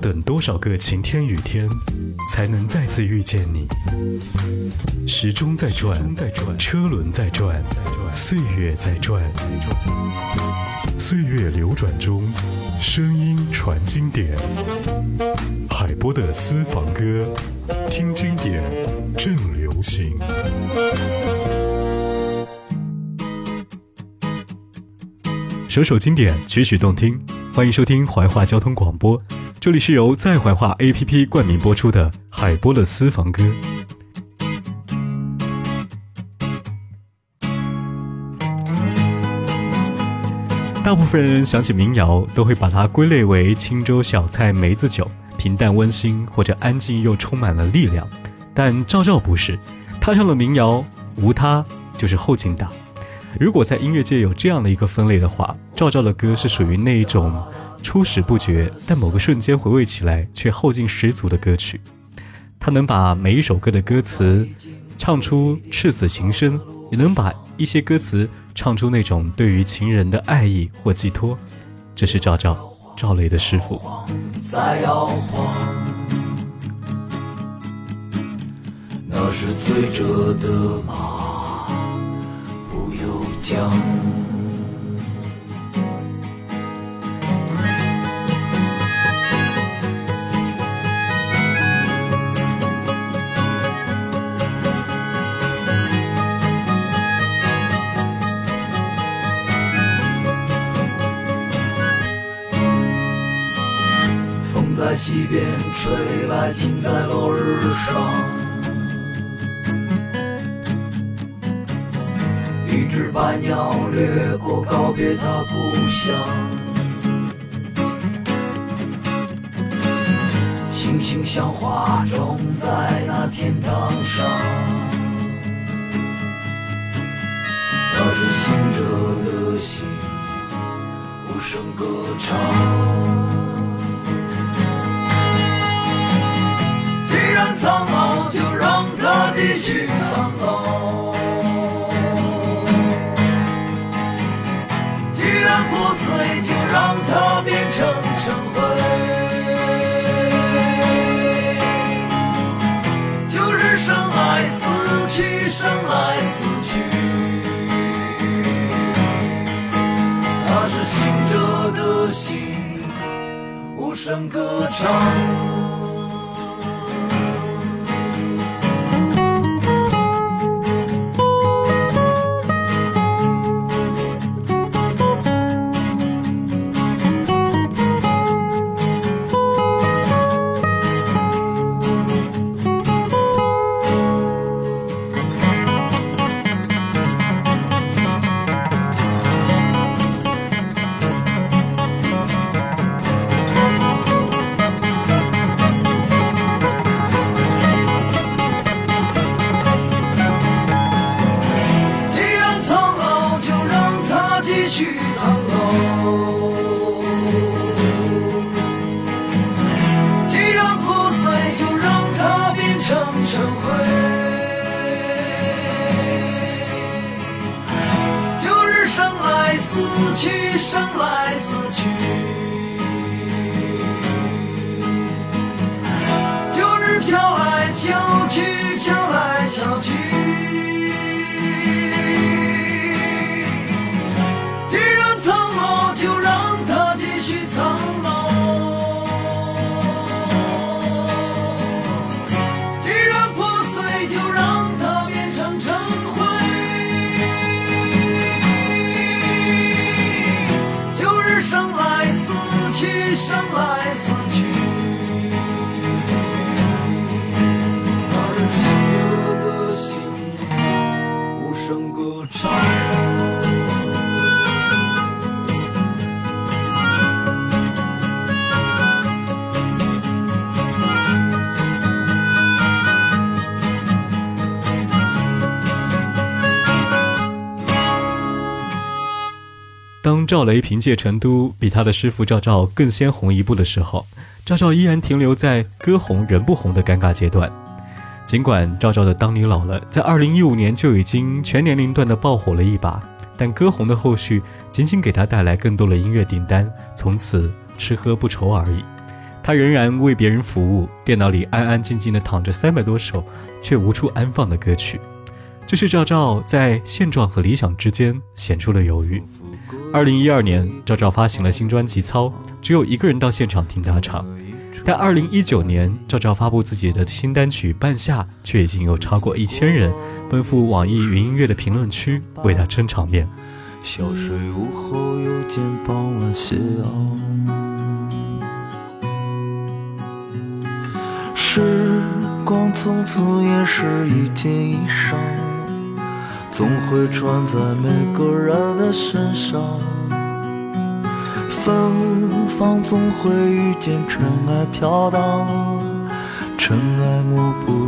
等多少个晴天雨天，才能再次遇见你？时钟在转，车轮在转，岁月在转，岁月流转中，声音传经典。海波的私房歌，听经典正流行。首首经典，曲曲动听。欢迎收听怀化交通广播，这里是由在怀化 APP 冠名播出的海波的私房歌。大部分人想起民谣，都会把它归类为青州小菜、梅子酒，平淡温馨，或者安静又充满了力量。但赵照不是，他唱了民谣，无他就是后劲大。如果在音乐界有这样的一个分类的话，赵照的歌是属于那一种初始不觉，但某个瞬间回味起来却后劲十足的歌曲。他能把每一首歌的歌词唱出赤子情深，也能把一些歌词唱出那种对于情人的爱意或寄托。这是赵照，赵雷的师傅。那是醉着的马。江，风在西边吹来，停在落日上。百鸟掠过，告别他故乡。星星像花种在那天堂上，那是醒着声歌唱。夫妻生来。赵雷凭借《成都》比他的师傅赵照更先红一步的时候，赵照依然停留在歌红人不红的尴尬阶段。尽管赵照的《当你老了》在2015年就已经全年龄段的爆火了一把，但歌红的后续仅仅给他带来更多的音乐订单，从此吃喝不愁而已。他仍然为别人服务，电脑里安安静静的躺着三百多首却无处安放的歌曲。这是赵照在现状和理想之间显出了犹豫。二零一二年，赵照发行了新专辑《操》，只有一个人到现场听他唱。但二零一九年，赵照发布自己的新单曲《半夏》，却已经有超过一千人奔赴网易云音乐的评论区为他撑场面。小水午后，又见傍晚斜阳。时光匆匆，也是一件衣裳，总会穿在每个人的身上。芬芳总会遇见尘埃飘荡，尘埃抹不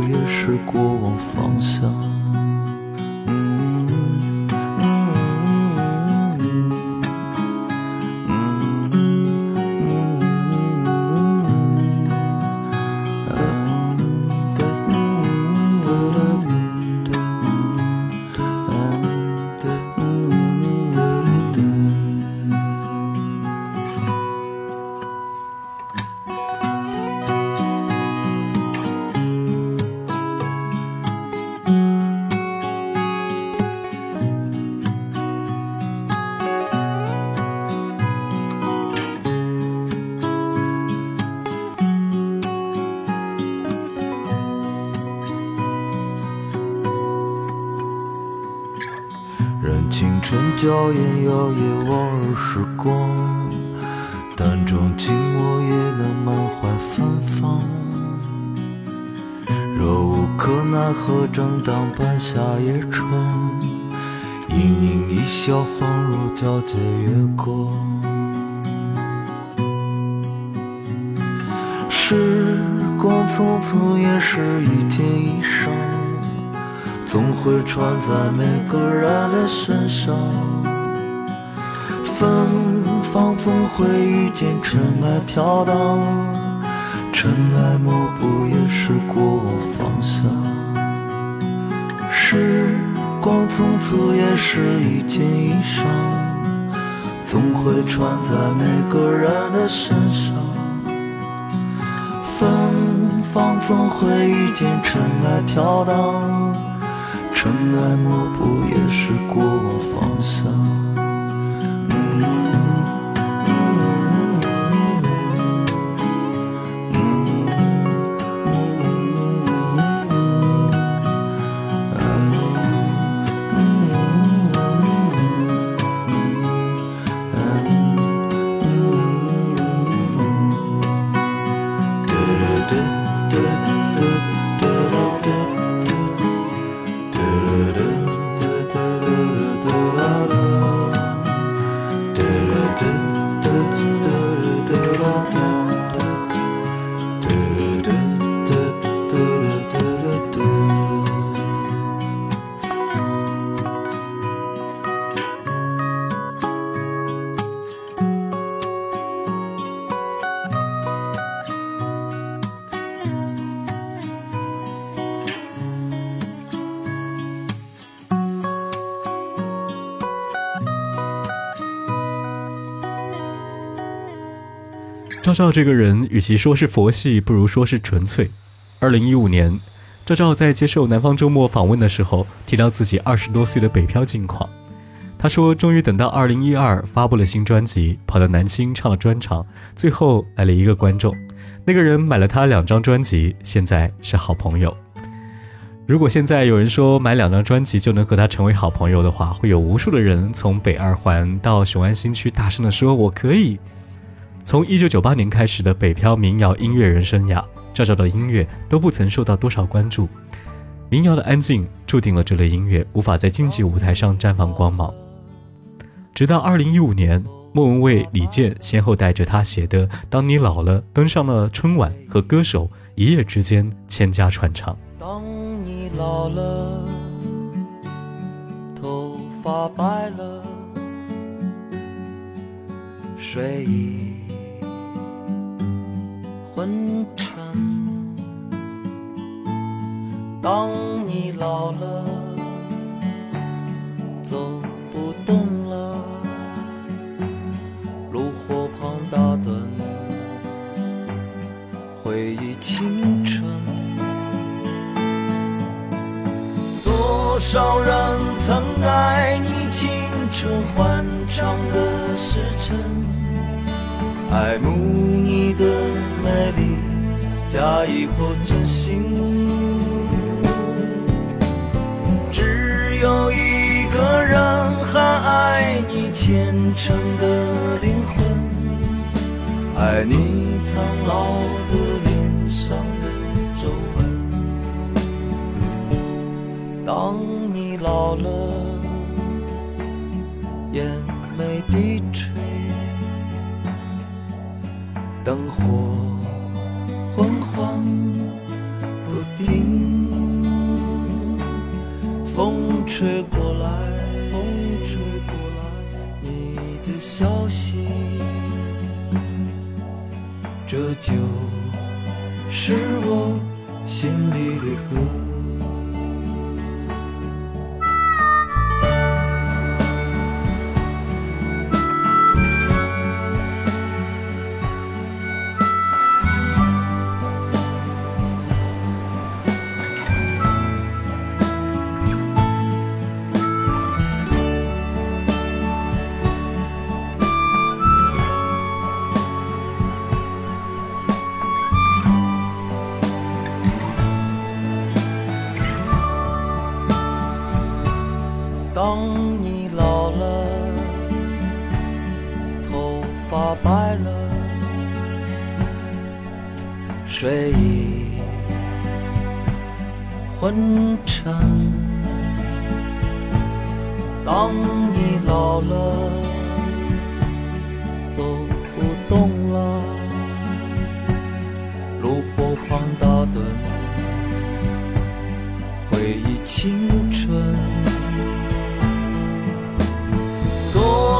青春娇艳摇曳，往日时光，淡妆静默也能满怀芬芳。若无可奈何，正当半夏夜长，盈盈一笑，恍若皎洁月光。时光匆匆，也是一件衣裳。总会穿在每个人的身上，芬芳总会遇见尘埃飘荡，尘埃抹不也是过往方向。时光匆匆也是一件衣裳，总会穿在每个人的身上，芬芳总会遇见尘埃飘荡。尘埃抹不也是过往方向。赵照这个人，与其说是佛系，不如说是纯粹。二零一五年，赵照在接受《南方周末》访问的时候，提到自己二十多岁的北漂近况。他说：“终于等到二零一二发布了新专辑，跑到南京唱了专场，最后来了一个观众，那个人买了他两张专辑，现在是好朋友。如果现在有人说买两张专辑就能和他成为好朋友的话，会有无数的人从北二环到雄安新区大声地说：‘我可以。’”从一九九八年开始的北漂民谣音乐人生涯，赵照的音乐都不曾受到多少关注。民谣的安静注定了这类音乐无法在经济舞台上绽放光芒。直到二零一五年，莫文蔚、李健先后带着他写的《当你老了》登上了春晚，和歌手一夜之间千家传唱。当你老了，头发白了，睡意。昏沉。当你老了，走不动了，炉火旁打盹，回忆青春。多少人曾爱你青春欢畅的时辰，爱慕你的，假意或真心。只有一个人还爱你虔诚的灵魂，爱你苍老的脸上的皱纹。当你老了，的消息，这就是我心里的歌。你老了，头发白了，睡意昏沉。当你老了，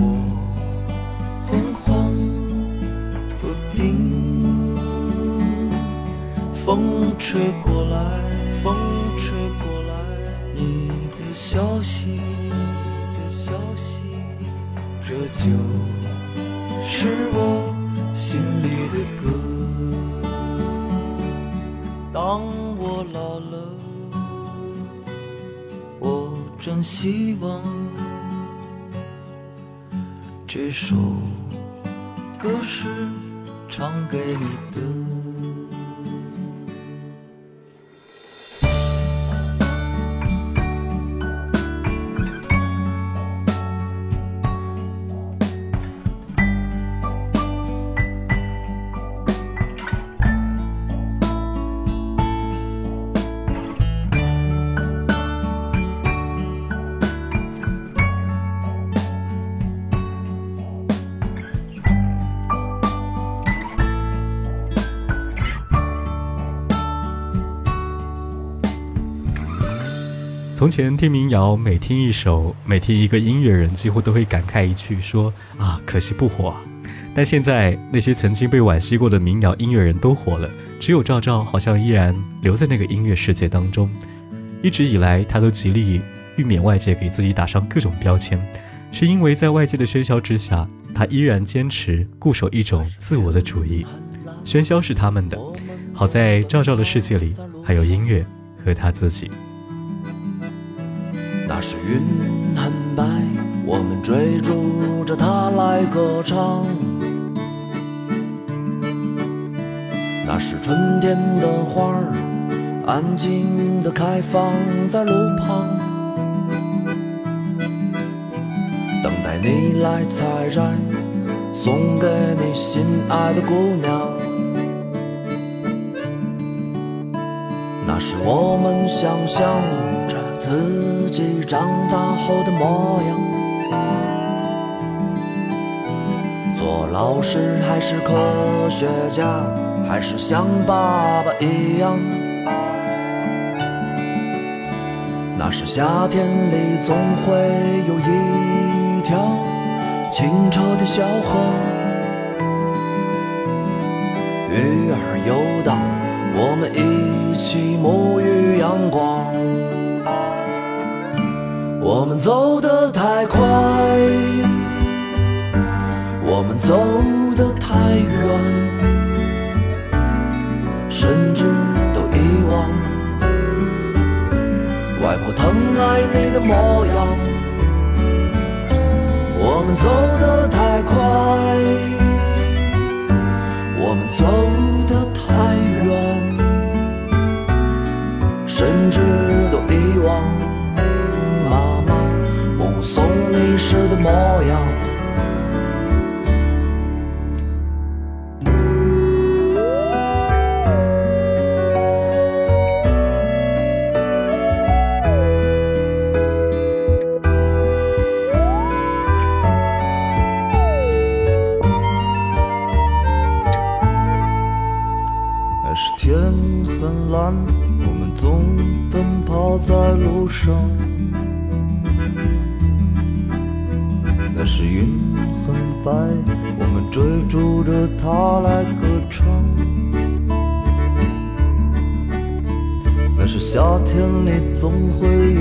我恍恍不定风吹过来，风吹过来，你的消息，你的消息，这就是我心里的歌。当我老了，我真希望首歌是唱给你的。从前听民谣，每听一首，每听一个音乐人，几乎都会感慨一句说啊，可惜不火啊。但现在那些曾经被惋惜过的民谣音乐人都火了，只有赵照好像依然留在那个音乐世界当中。一直以来，他都极力避免外界给自己打上各种标签，是因为在外界的喧嚣之下，他依然坚持固守一种自我的主义。喧嚣是他们的，好在赵照的世界里还有音乐和他自己。那是云很白，我们追逐着它来歌唱。那是春天的花儿，安静地开放在路旁，等待你来采摘，送给你心爱的姑娘。那是我们想象着自己。己长大后的模样。做老师还是科学家，还是像爸爸一样？那是夏天里总会有一条清澈的小河，鱼儿游荡，我们一起沐浴阳光。我们走得太快，我们走得太远，甚至都遗忘外婆疼爱你的模样。我们走得太快，我们走得太远，甚至都遗忘的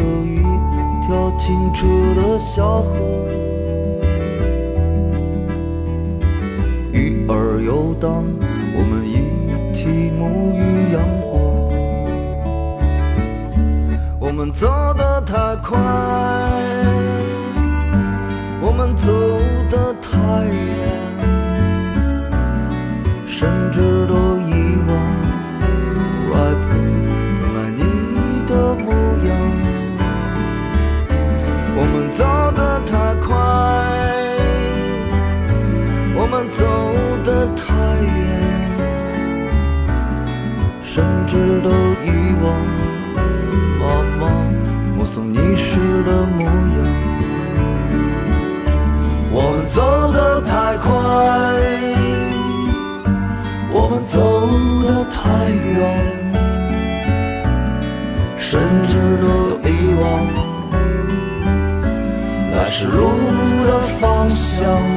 有一条清澈的小河，鱼儿游荡，我们一起沐浴阳光。我们走得太快，我们走得太远，甚至都方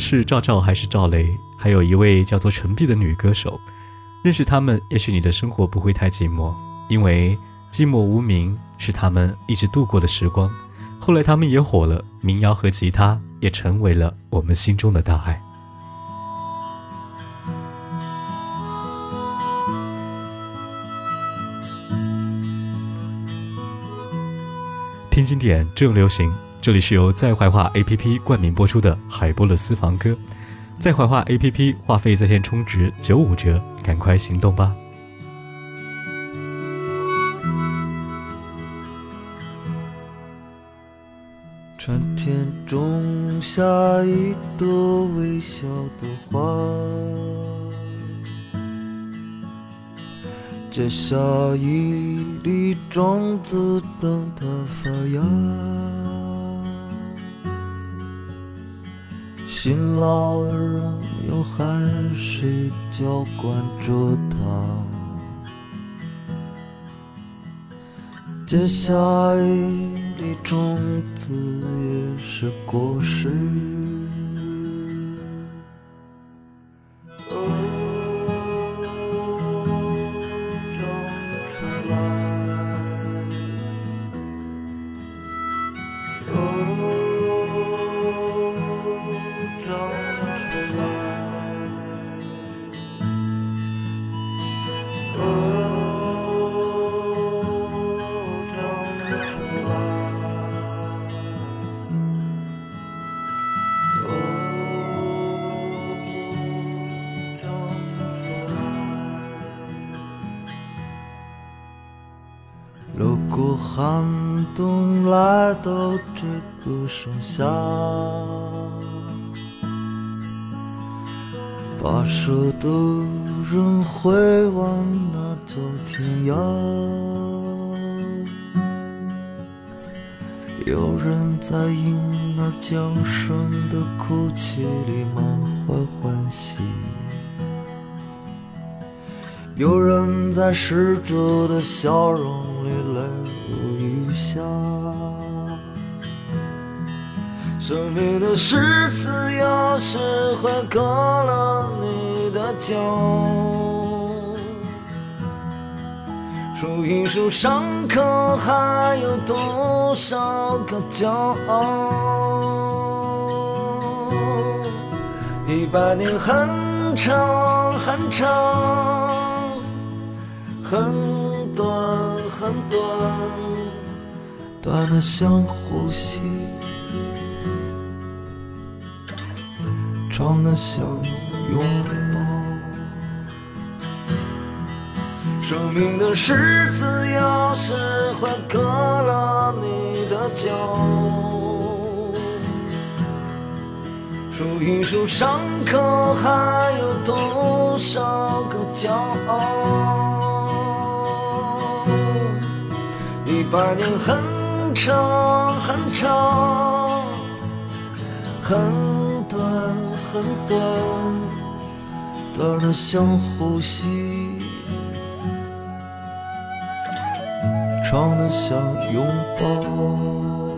是赵照还是赵雷，还有一位叫做陈碧的女歌手，认识他们，也许你的生活不会太寂寞，因为寂寞无名是他们一直度过的时光。后来他们也火了，民谣和吉他也成为了我们心中的大爱。听经典，正流行。这里是由在怀化 APP 冠名播出的海波的私房歌。在怀化 APP 话费在线充值九五折，赶快行动吧！春天种下一朵微笑的花，结下一粒种子，等它发芽。辛劳的人用汗水浇灌着它，结下一粒种子也是果实。寒冬来到这个盛夏，把舍的人回望那叫天涯。有人在婴儿降生的哭泣里满怀欢喜。有人在逝者的笑容生命的十字钥匙会割了你的脚，数一数伤口还有多少个骄傲，一百年很长很长。很短很短，短的像呼吸，长的像拥抱。生命的十字钥匙会割了你的脚，数一数伤口还有多少个骄傲。一百年很长很长，很很短，短的像呼吸，长的像拥抱。